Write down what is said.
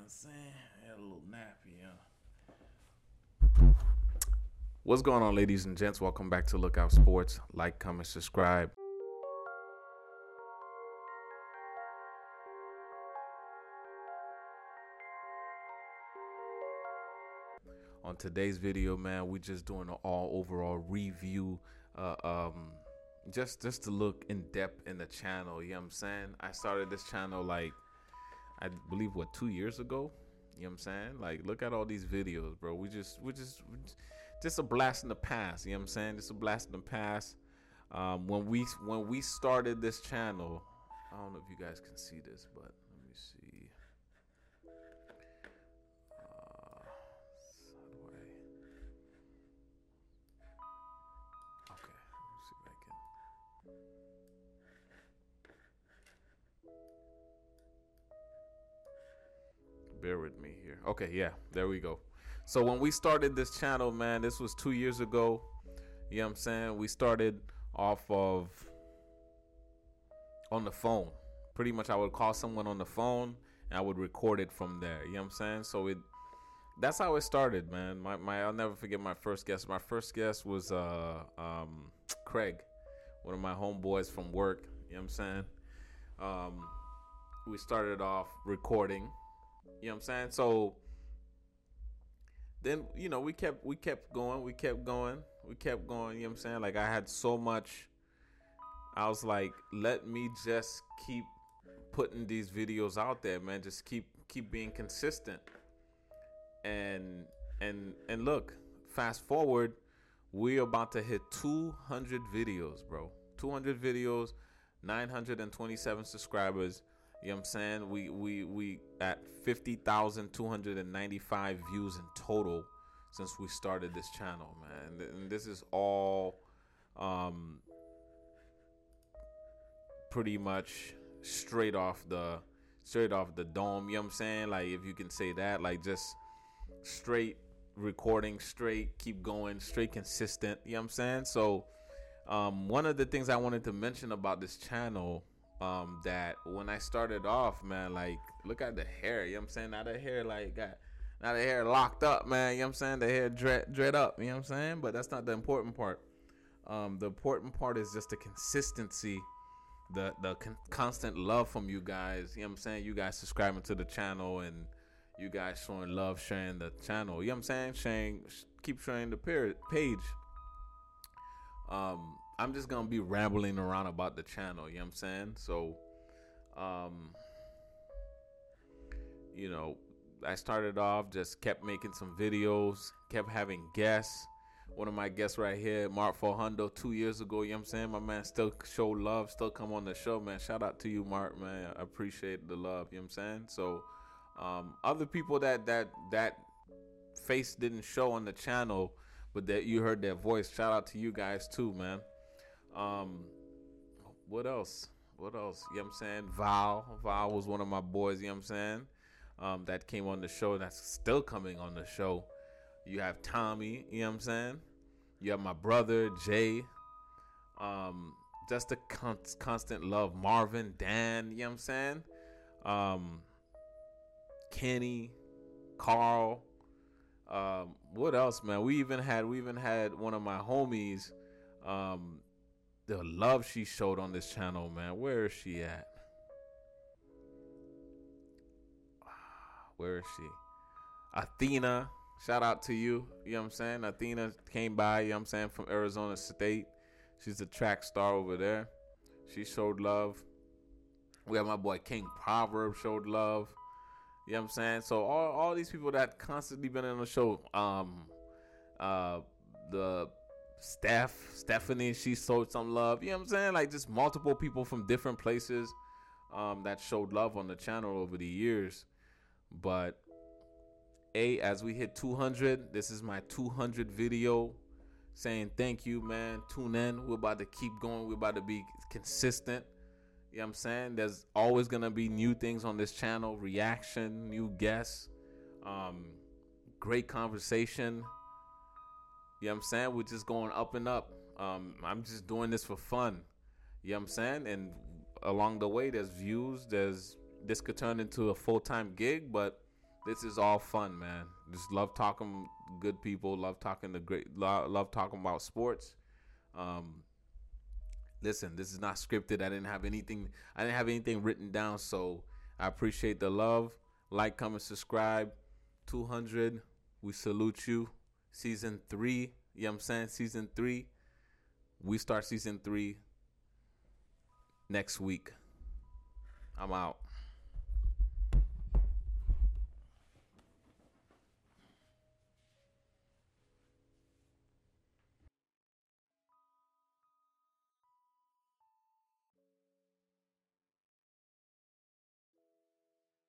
I'm saying? I had a little nappy, yeah. What's going on, ladies and gents? Welcome back to Lookout Sports. Like, comment, subscribe. On today's video, man, we're just doing an all overall review. Uh, um, just just to look in depth in the channel. You know what I'm saying? I started this channel like I believe what two years ago. You know what I'm saying? Like, look at all these videos, bro. We just, we just, we just, just a blast in the past. You know what I'm saying? Just a blast in the past. Um, when we when we started this channel, I don't know if you guys can see this, but let me see. Bear with me here. Okay, yeah, there we go. So when we started this channel, man, this was two years ago. You know what I'm saying? We started off of on the phone. Pretty much I would call someone on the phone and I would record it from there. You know what I'm saying? So it that's how it started, man. My my I'll never forget my first guest. My first guest was uh um Craig, one of my homeboys from work. You know what I'm saying? Um we started off recording you know what I'm saying? So then, you know, we kept we kept going, we kept going, we kept going, you know what I'm saying? Like I had so much I was like, let me just keep putting these videos out there, man. Just keep keep being consistent. And and and look, fast forward, we're about to hit 200 videos, bro. 200 videos, 927 subscribers. You know what I'm saying? We we we at 50,295 views in total since we started this channel, man. And this is all um pretty much straight off the straight off the dome, you know what I'm saying? Like if you can say that, like just straight recording, straight keep going, straight consistent, you know what I'm saying? So um one of the things I wanted to mention about this channel um that when I started off, man, like look at the hair, you know what I'm saying? Now the hair like got now the hair locked up, man, you know what I'm saying? The hair dread dread up, you know what I'm saying? But that's not the important part. Um the important part is just the consistency, the the con- constant love from you guys, you know what I'm saying? You guys subscribing to the channel and you guys showing love, sharing the channel, you know what I'm saying? Sharing keep sharing the page. Um I'm just gonna be rambling around about the channel, you know what I'm saying? So um you know, I started off just kept making some videos, kept having guests. One of my guests right here, Mark Fohundo, two years ago, you know what I'm saying? My man still show love, still come on the show, man. Shout out to you, Mark, man. I appreciate the love, you know what I'm saying? So um other people that that that face didn't show on the channel, but that you heard their voice, shout out to you guys too, man. Um, what else? What else? You know what I'm saying? Val. Val was one of my boys, you know what I'm saying? Um, that came on the show, that's still coming on the show. You have Tommy, you know what I'm saying? You have my brother, Jay. Um, just a con- constant love. Marvin, Dan, you know what I'm saying? Um, Kenny, Carl. Um, what else, man? We even had we even had one of my homies, um, the love she showed on this channel, man. Where is she at? Where is she? Athena, shout out to you. You know what I'm saying? Athena came by, you know what I'm saying, from Arizona State. She's a track star over there. She showed love. We have my boy King Proverb showed love. You know what I'm saying? So all, all these people that constantly been on the show, um uh the Steph, Stephanie, she showed some love. You know what I'm saying? Like just multiple people from different places um, that showed love on the channel over the years. But a as we hit 200, this is my 200 video saying thank you, man. Tune in. We're about to keep going. We're about to be consistent. You know what I'm saying? There's always gonna be new things on this channel, reaction, new guests, um, great conversation. You know what I'm saying? We're just going up and up. Um, I'm just doing this for fun. You know what I'm saying? And along the way, there's views. There's this could turn into a full time gig, but this is all fun, man. Just love talking good people. Love talking to great. Love, love talking about sports. Um, listen, this is not scripted. I didn't have anything. I didn't have anything written down. So I appreciate the love. Like, comment, subscribe. Two hundred. We salute you. Season three. You know what I'm saying? Season three. We start season three next week. I'm out.